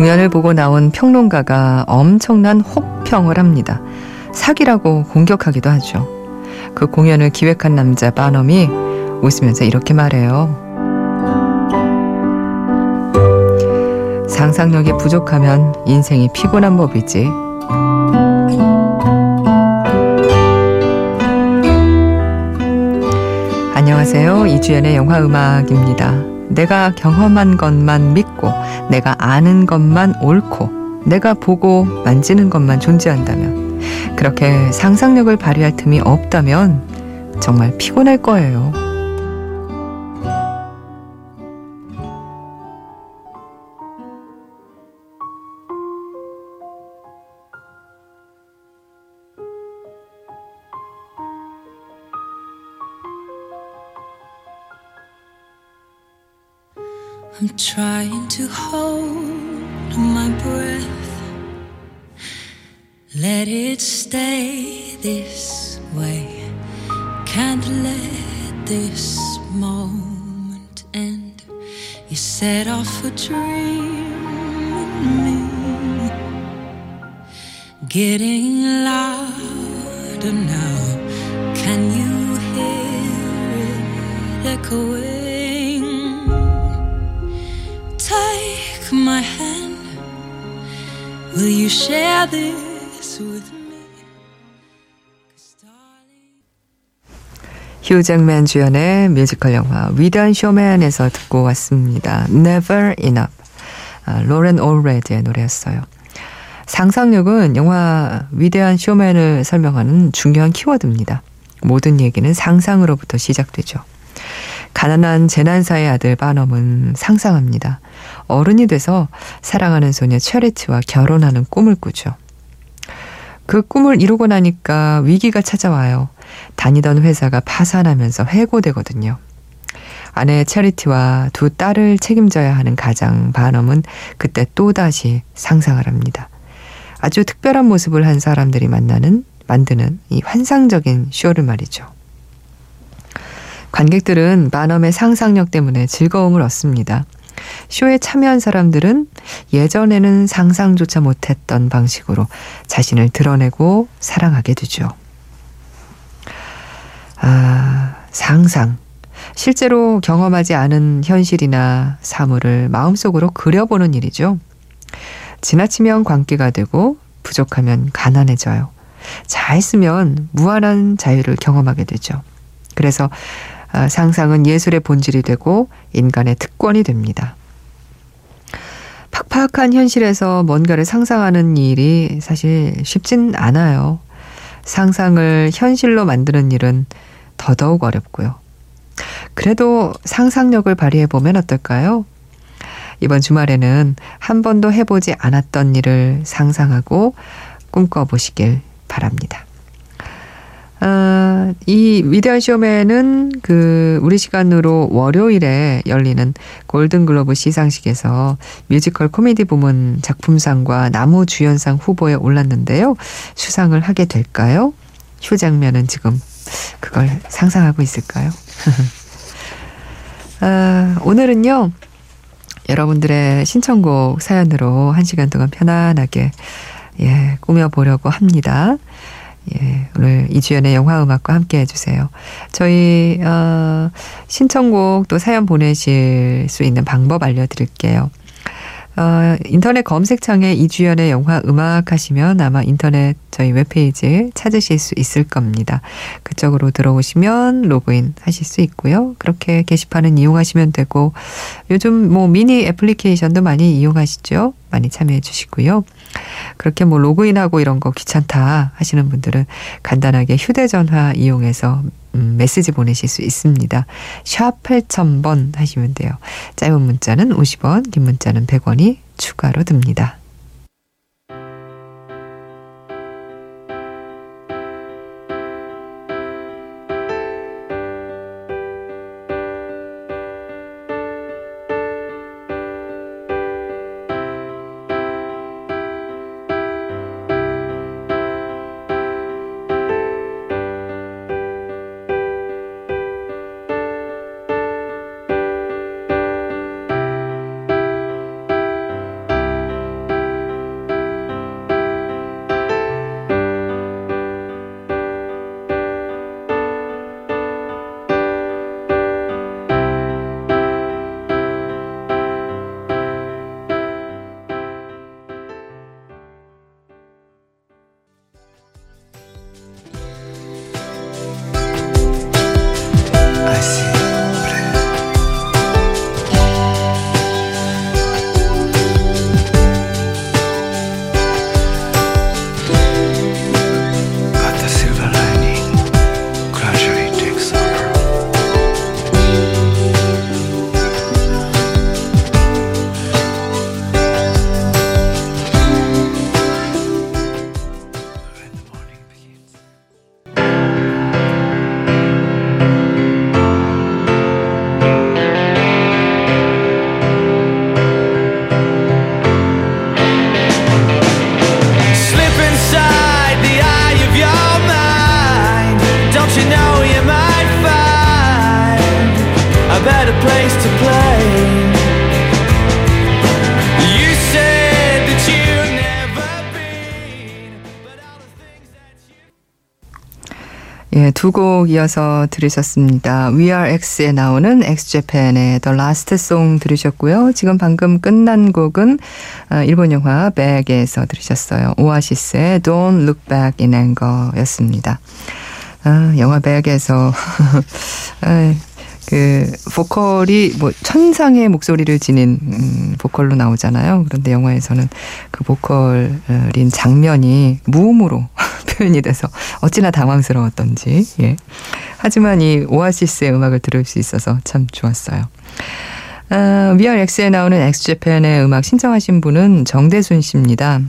공연을 보고 나온 평론가가 엄청난 혹평을 합니다. 사기라고 공격하기도 하죠. 그 공연을 기획한 남자 바넘이 웃으면서 이렇게 말해요. 상상력이 부족하면 인생이 피곤한 법이지. 안녕하세요. 이주연의 영화 음악입니다. 내가 경험한 것만 믿고, 내가 아는 것만 옳고, 내가 보고 만지는 것만 존재한다면, 그렇게 상상력을 발휘할 틈이 없다면 정말 피곤할 거예요. I'm trying to hold my breath. Let it stay this way. Can't let this moment end. You set off a dream in me. Getting louder now. Can you hear it echoing? Will you share this with me? 휴 잭맨 주연의 뮤지컬 영화 위대한 쇼맨에서 듣고 왔습니다. Never Enough. 아, 로렌 올레드의 노래였어요. 상상력은 영화 위대한 쇼맨을 설명하는 중요한 키워드입니다. 모든 얘기는 상상으로부터 시작되죠. 가난한 재난사의 아들 바넘은 상상합니다. 어른이 돼서 사랑하는 소녀 체리티와 결혼하는 꿈을 꾸죠. 그 꿈을 이루고 나니까 위기가 찾아와요. 다니던 회사가 파산하면서 해고되거든요. 아내 체리티와 두 딸을 책임져야 하는 가장 바넘은 그때 또다시 상상을 합니다. 아주 특별한 모습을 한 사람들이 만나는 만드는 이 환상적인 쇼를 말이죠. 관객들은 바넘의 상상력 때문에 즐거움을 얻습니다. 쇼에 참여한 사람들은 예전에는 상상조차 못했던 방식으로 자신을 드러내고 사랑하게 되죠. 아, 상상. 실제로 경험하지 않은 현실이나 사물을 마음속으로 그려보는 일이죠. 지나치면 광기가 되고 부족하면 가난해져요. 잘 쓰면 무한한 자유를 경험하게 되죠. 그래서 아, 상상은 예술의 본질이 되고 인간의 특권이 됩니다. 팍팍한 현실에서 뭔가를 상상하는 일이 사실 쉽진 않아요. 상상을 현실로 만드는 일은 더더욱 어렵고요. 그래도 상상력을 발휘해 보면 어떨까요? 이번 주말에는 한 번도 해보지 않았던 일을 상상하고 꿈꿔보시길 바랍니다. 아, 이 위대한 쇼맨은 그 우리 시간으로 월요일에 열리는 골든글로브 시상식에서 뮤지컬 코미디 부문 작품상과 나무 주연상 후보에 올랐는데요. 수상을 하게 될까요? 휴 장면은 지금 그걸 상상하고 있을까요? 아, 오늘은요. 여러분들의 신청곡 사연으로 한 시간 동안 편안하게 예, 꾸며보려고 합니다. 예, 오늘 이주연의 영화 음악과 함께 해주세요. 저희, 어, 신청곡 또 사연 보내실 수 있는 방법 알려드릴게요. 어, 인터넷 검색창에 이주연의 영화 음악 하시면 아마 인터넷 저희 웹페이지 찾으실 수 있을 겁니다. 그쪽으로 들어오시면 로그인 하실 수 있고요. 그렇게 게시판은 이용하시면 되고 요즘 뭐 미니 애플리케이션도 많이 이용하시죠. 많이 참여해 주시고요. 그렇게 뭐 로그인하고 이런 거 귀찮다 하시는 분들은 간단하게 휴대전화 이용해서 음, 메시지 보내실 수 있습니다. 샵 8000번 하시면 돼요. 짧은 문자는 50원, 긴 문자는 100원이 추가로 듭니다. better place to play. You said that you've never been, but all the things that you. 예, 두 곡 이어서 들으셨습니다. We Are X에 나오는 엑스제팬의 The Last Song 들으셨고요. 지금 방금 끝난 곡은 일본 영화 백에서 들으셨어요. 오아시스의 Don't Look Back in Anger였습니다. 아, 영화 백에서 그 보컬이 뭐 천상의 목소리를 지닌 음, 보컬로 나오잖아요. 그런데 영화에서는 그 보컬인 장면이 무음으로 표현이 돼서 어찌나 당황스러웠던지. 예. 하지만 이 오아시스의 음악을 들을 수 있어서 참 좋았어요. 아, 미얼 엑스에 나오는 엑스제팬의 음악 신청하신 분은 정대순 씨입니다.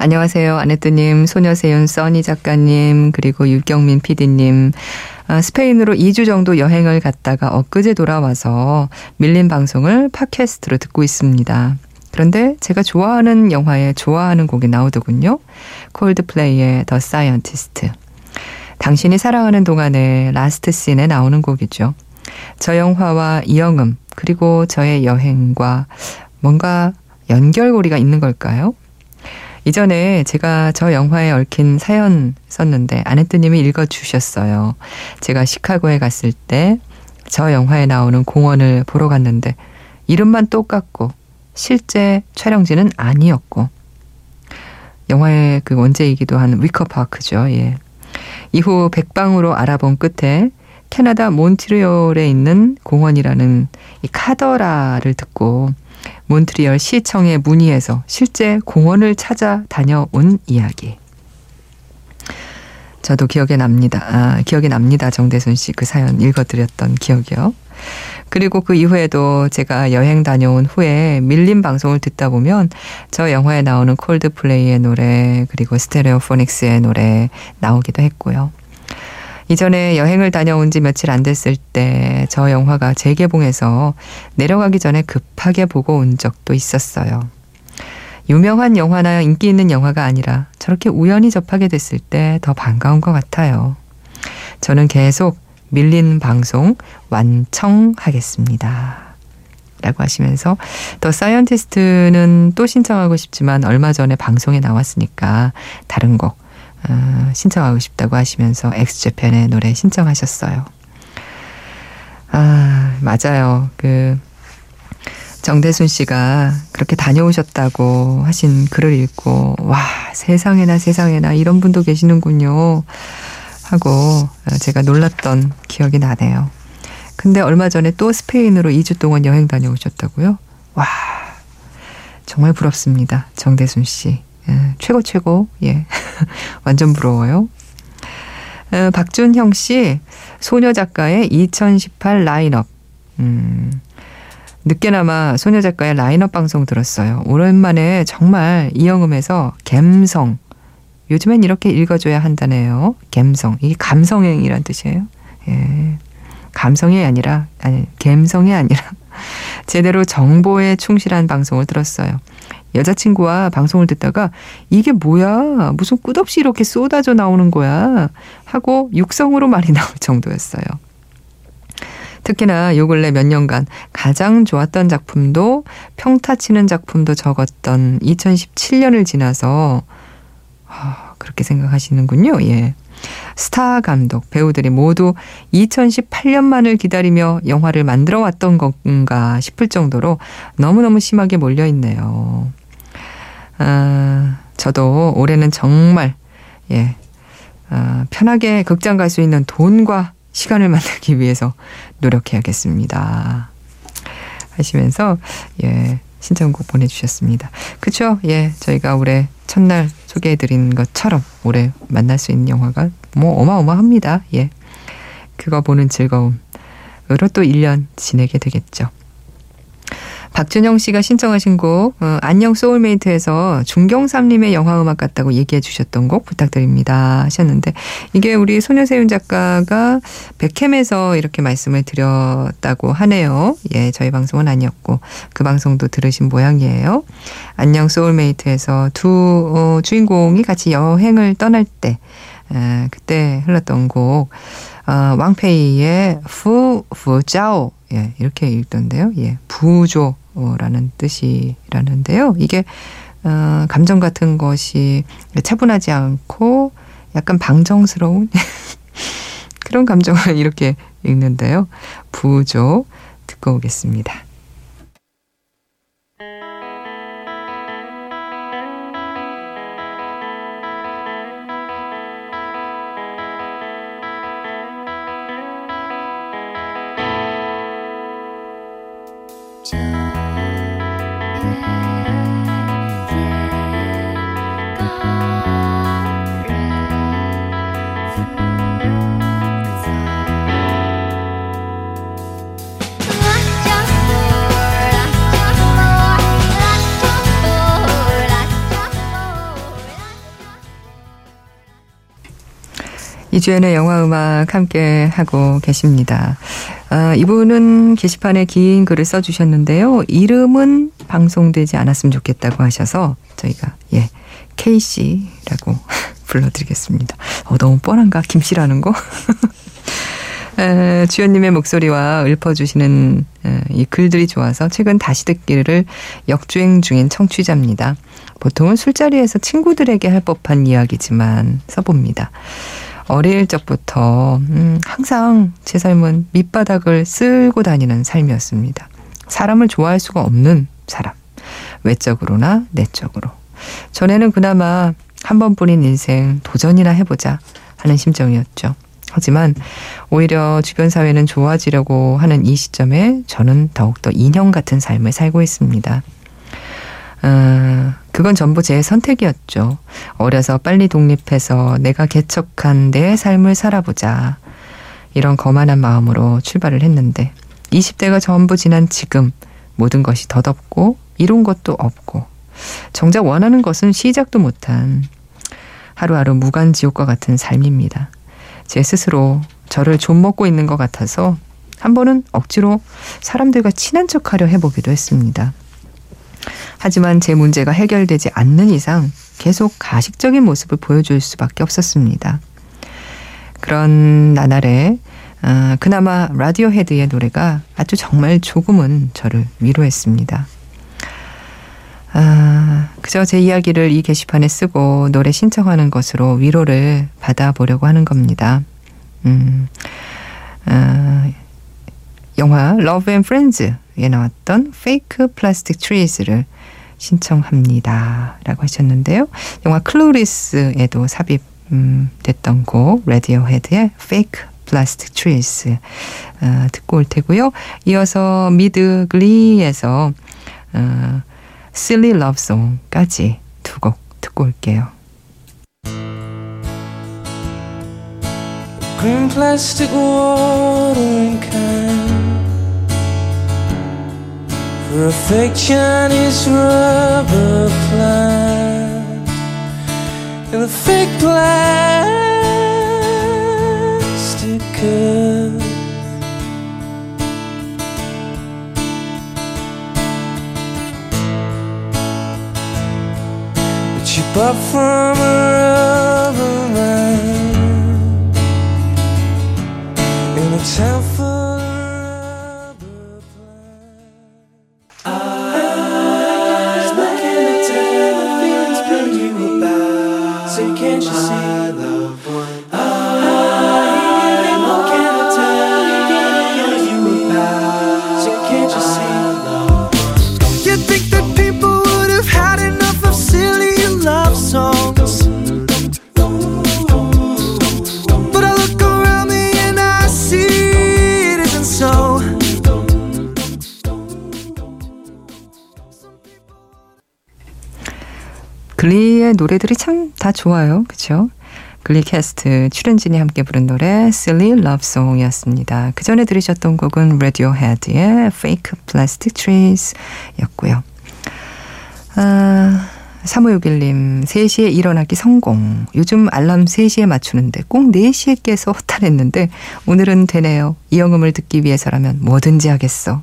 안녕하세요. 아네뜨님, 소녀세윤 써니 작가님, 그리고 유경민 PD님. 아, 스페인으로 2주 정도 여행을 갔다가 엊그제 돌아와서 밀린 방송을 팟캐스트로 듣고 있습니다. 그런데 제가 좋아하는 영화에 좋아하는 곡이 나오더군요. 콜드플레이의 The Scientist. 당신이 사랑하는 동안에 last scene에 나오는 곡이죠. 저 영화와 이영음 그리고 저의 여행과 뭔가 연결고리가 있는 걸까요? 이전에 제가 저 영화에 얽힌 사연 썼는데 아네트님이 읽어주셨어요. 제가 시카고에 갔을 때 저 영화에 나오는 공원을 보러 갔는데 이름만 똑같고 실제 촬영지는 아니었고 영화의 그 원제이기도 한 위커파크죠. 예. 이후 백방으로 알아본 끝에 캐나다 몬트리올에 있는 공원이라는 이 카더라를 듣고 몬트리올 시청에 문의해서 실제 공원을 찾아 다녀온 이야기. 저도 기억에 납니다. 아, 기억에 납니다. 정대순 씨 그 사연 읽어드렸던 기억이요. 그리고 그 이후에도 제가 여행 다녀온 후에 밀린 방송을 듣다 보면 저 영화에 나오는 콜드플레이의 노래 그리고 스테레오포닉스의 노래 나오기도 했고요. 이전에 여행을 다녀온 지 며칠 안 됐을 때 저 영화가 재개봉해서 내려가기 전에 급하게 보고 온 적도 있었어요. 유명한 영화나 인기 있는 영화가 아니라 저렇게 우연히 접하게 됐을 때 더 반가운 것 같아요. 저는 계속 밀린 방송 완청하겠습니다. 라고 하시면서 The Scientist는 또 신청하고 싶지만 얼마 전에 방송에 나왔으니까 다른 곡 어, 신청하고 싶다고 하시면서 엑스제팬의 노래 신청하셨어요. 아, 맞아요. 그, 정대순 씨가 그렇게 다녀오셨다고 하신 글을 읽고, 와, 세상에나 세상에나 이런 분도 계시는군요. 하고 어, 제가 놀랐던 기억이 나네요. 근데 얼마 전에 또 스페인으로 2주 동안 여행 다녀오셨다고요? 와, 정말 부럽습니다. 정대순 씨. 예, 최고 최고. 예. 완전 부러워요. 어, 박준형 씨, 소녀 작가의 2018 라인업. 음, 늦게나마 소녀 작가의 라인업 방송 들었어요. 오랜만에 정말 이영음에서 갬성. 요즘엔 이렇게 읽어줘야 한다네요. 갬성. 이게 감성행이란 뜻이에요. 예. 감성이 아니라, 아니, 갬성이 아니라, 제대로 정보에 충실한 방송을 들었어요. 여자친구와 방송을 듣다가 이게 뭐야? 무슨 끝없이 이렇게 쏟아져 나오는 거야? 하고 육성으로 말이 나올 정도였어요. 특히나 요 근래 몇 년간 가장 좋았던 작품도 평타 치는 작품도 적었던 2017년을 지나서 아, 그렇게 생각하시는군요. 예. 스타 감독, 배우들이 모두 2018년만을 기다리며 영화를 만들어 왔던 건가 싶을 정도로 너무너무 심하게 몰려 있네요. 아, 저도 올해는 정말, 예, 아, 편하게 극장 갈 수 있는 돈과 시간을 만들기 위해서 노력해야겠습니다. 하시면서, 예, 신청곡 보내주셨습니다. 그쵸? 예, 저희가 올해 첫날 소개해드린 것처럼 올해 만날 수 있는 영화가 뭐 어마어마합니다. 예. 그거 보는 즐거움으로 또 1년 지내게 되겠죠. 박준영 씨가 신청하신 곡 어, 안녕 소울메이트에서 중경삼님의 영화 음악 같다고 얘기해 주셨던 곡 부탁드립니다 하셨는데 이게 우리 소녀세윤 작가가 백캠에서 이렇게 말씀을 드렸다고 하네요. 예, 저희 방송은 아니었고 그 방송도 들으신 모양이에요. 안녕 소울메이트에서 두 어, 주인공이 같이 여행을 떠날 때 에, 그때 흘렀던 곡 어, 왕페이의 푸, 푸자오 예, 이렇게 읽던데요. 예, 부조 라는 뜻이라는데요. 이게 어, 감정 같은 것이 차분하지 않고 약간 방정스러운 그런 감정을 이렇게 읽는데요. 부조 듣고 오겠습니다. 이주연의 영화 음악 함께 하고 계십니다. 아, 이분은 게시판에 긴 글을 써주셨는데요. 이름은 방송되지 않았으면 좋겠다고 하셔서 저희가 예 K씨라고 불러드리겠습니다. 어, 너무 뻔한가? 김씨라는 거? 에, 주연님의 목소리와 읊어주시는 에, 이 글들이 좋아서 최근 다시 듣기를 역주행 중인 청취자입니다. 보통은 술자리에서 친구들에게 할 법한 이야기지만 써봅니다. 어릴 적부터 음, 항상 제 삶은 밑바닥을 쓸고 다니는 삶이었습니다. 사람을 좋아할 수가 없는 사람. 외적으로나 내적으로. 전에는 그나마 한 번뿐인 인생 도전이나 해보자 하는 심정이었죠. 하지만 오히려 주변 사회는 좋아지려고 하는 이 시점에 저는 더욱더 인형 같은 삶을 살고 있습니다. 어, 그건 전부 제 선택이었죠. 어려서 빨리 독립해서 내가 개척한 내 삶을 살아보자. 이런 거만한 마음으로 출발을 했는데 20대가 전부 지난 지금 모든 것이 덧없고 이룬 것도 없고 정작 원하는 것은 시작도 못한 하루하루 무간지옥과 같은 삶입니다. 제 스스로 저를 좀먹고 있는 것 같아서 한 번은 억지로 사람들과 친한 척 하려 해보기도 했습니다. 하지만 제 문제가 해결되지 않는 이상 계속 가식적인 모습을 보여줄 수밖에 없었습니다. 그런 나날에 어, 그나마 라디오 헤드의 노래가 아주 정말 조금은 저를 위로했습니다. 아, 그저 제 이야기를 이 게시판에 쓰고 노래 신청하는 것으로 위로를 받아보려고 하는 겁니다. 음, 아, 영화 Love and Friends에 나왔던 Fake Plastic Trees를 신청합니다. 라고 하셨는데요. 영화 Clueless에도 삽입 음, 됐던 곡 Radiohead의 Fake Plastic Trees 어, 듣고 올 테고요. 이어서 미드 Glee에서 어, Silly Love Song까지 두 곡 듣고 올게요. Green plastic watering can a fake Chinese rubber plant and the fake plastic cup. That you bought from a rubber man in a town 글리의 노래들이 참 다 좋아요. 그쵸? 글리 캐스트 출연진이 함께 부른 노래 Silly Love Song이었습니다. 그 전에 들으셨던 곡은 Radiohead의 Fake Plastic Trees 였고요. 아, 3561님 3시에 일어나기 성공. 요즘 알람 3시에 맞추는데 꼭 4시에 깨서 허탈했는데 오늘은 되네요. 이영음을 듣기 위해서라면 뭐든지 하겠어.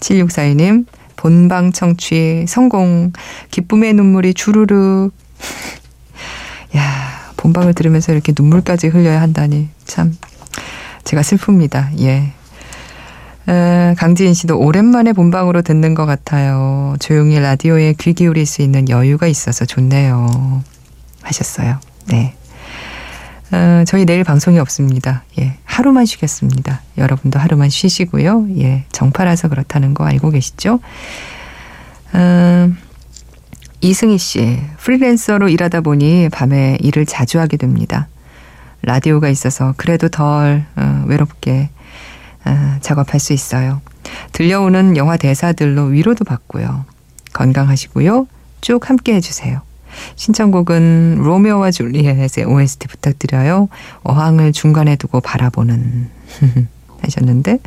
7642님 본방 청취 성공. 기쁨의 눈물이 주르륵. 야, 본방을 들으면서 이렇게 눈물까지 흘려야 한다니 참 제가 슬픕니다. 예. 에, 강지인 씨도 오랜만에 본방으로 듣는 것 같아요. 조용히 라디오에 귀 기울일 수 있는 여유가 있어서 좋네요. 하셨어요. 네. 어, 저희 내일 방송이 없습니다. 예, 하루만 쉬겠습니다. 여러분도 하루만 쉬시고요. 예, 정파라서 그렇다는 거 알고 계시죠? 어, 이승희 씨, 프리랜서로 일하다 보니 밤에 일을 자주 하게 됩니다. 라디오가 있어서 그래도 덜 어, 외롭게 어, 작업할 수 있어요. 들려오는 영화 대사들로 위로도 받고요. 건강하시고요. 쭉 함께 해주세요. 신청곡은 로미오와 줄리엣의 OST 부탁드려요. 어항을 중간에 두고 바라보는 하셨는데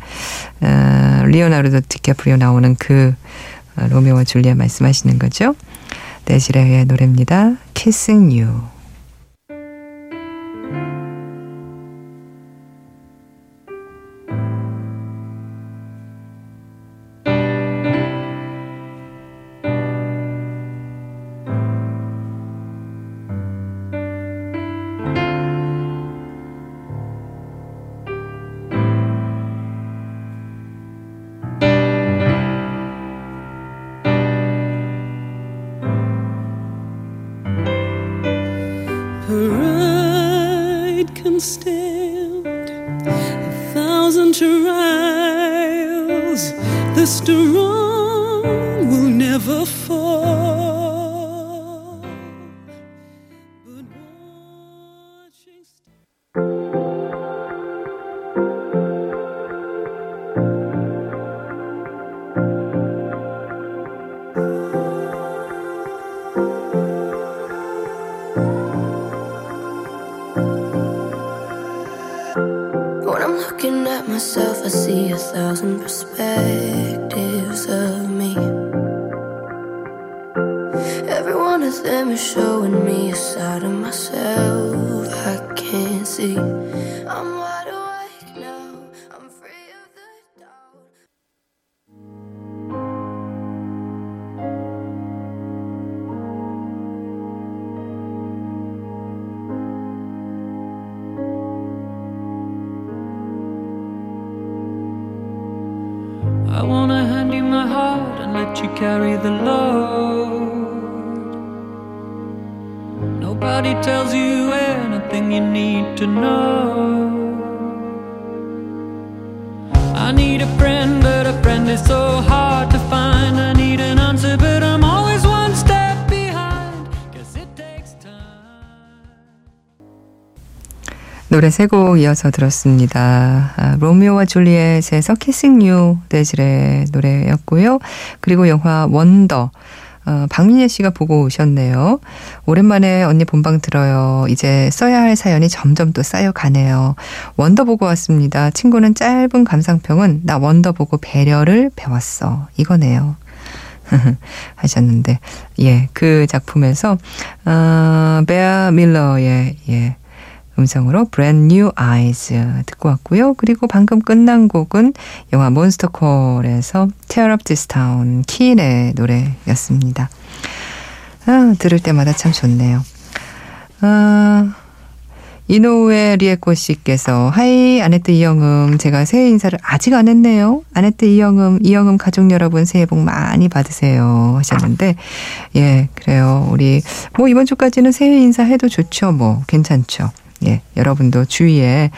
어, 리오나르도 디카프리오 나오는 그 어, 로미오와 줄리엣 말씀하시는 거죠. 데시레의 노래입니다. Kissing You. Myself, I see a thousand perspectives of me. Every one of them is showing me a side of myself I can't see. I'm carry the load. Nobody tells you anything you need to know. I need a friend, but a friend is so hard to find. 노래 세 곡 이어서 들었습니다. 아, 로미오와 줄리엣에서 키싱 뉴 데질의 노래였고요. 그리고 영화 원더 어, 박민예 씨가 보고 오셨네요. 오랜만에 언니 본방 들어요. 이제 써야 할 사연이 점점 또 쌓여가네요. 원더 보고 왔습니다. 친구는 짧은 감상평은 나 원더 보고 배려를 배웠어. 이거네요. 하셨는데, 예, 그 작품에서, 어, 베아 밀러의, 예, 음성으로 Brand New Eyes 듣고 왔고요. 그리고 방금 끝난 곡은 영화 Monster Call에서 Tear Up This Town Keane의 노래였습니다. 아, 들을 때마다 참 좋네요. 아, 이노우의 리에코 씨께서 Hi 아네트 이영음 제가 새해 인사를 아직 안 했네요. 아네트 이영음 이영음 가족 여러분 새해 복 많이 받으세요 하셨는데 예 그래요 우리 뭐 이번 주까지는 새해 인사 해도 좋죠 뭐 괜찮죠. 예, 여러분도 주위에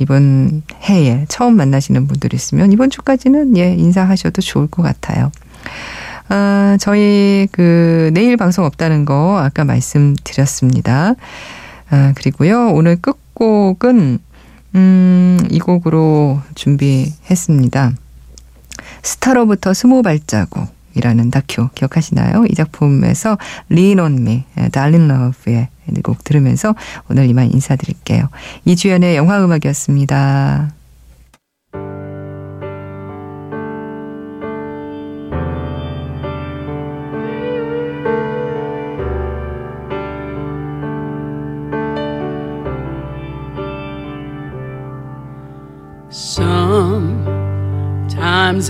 이번 해에 처음 만나시는 분들 있으면 이번 주까지는 예, 인사하셔도 좋을 것 같아요. 아, 저희 그 내일 방송 없다는 거 아까 말씀드렸습니다. 아, 그리고요, 오늘 끝곡은, 음, 이 곡으로 준비했습니다. 스타로부터 스무 발자국. 이라는 다큐 기억하시나요? 이 작품에서 Lean on Me, Darling Love의 곡 들으면서 오늘 이만 인사드릴게요. 이주연의 영화음악이었습니다.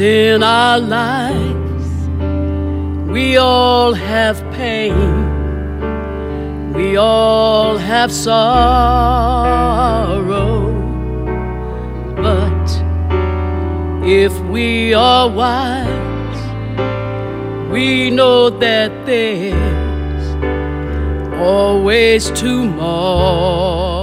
In our life We all have pain. We all have sorrow. But if we are wise, we know that there's always tomorrow.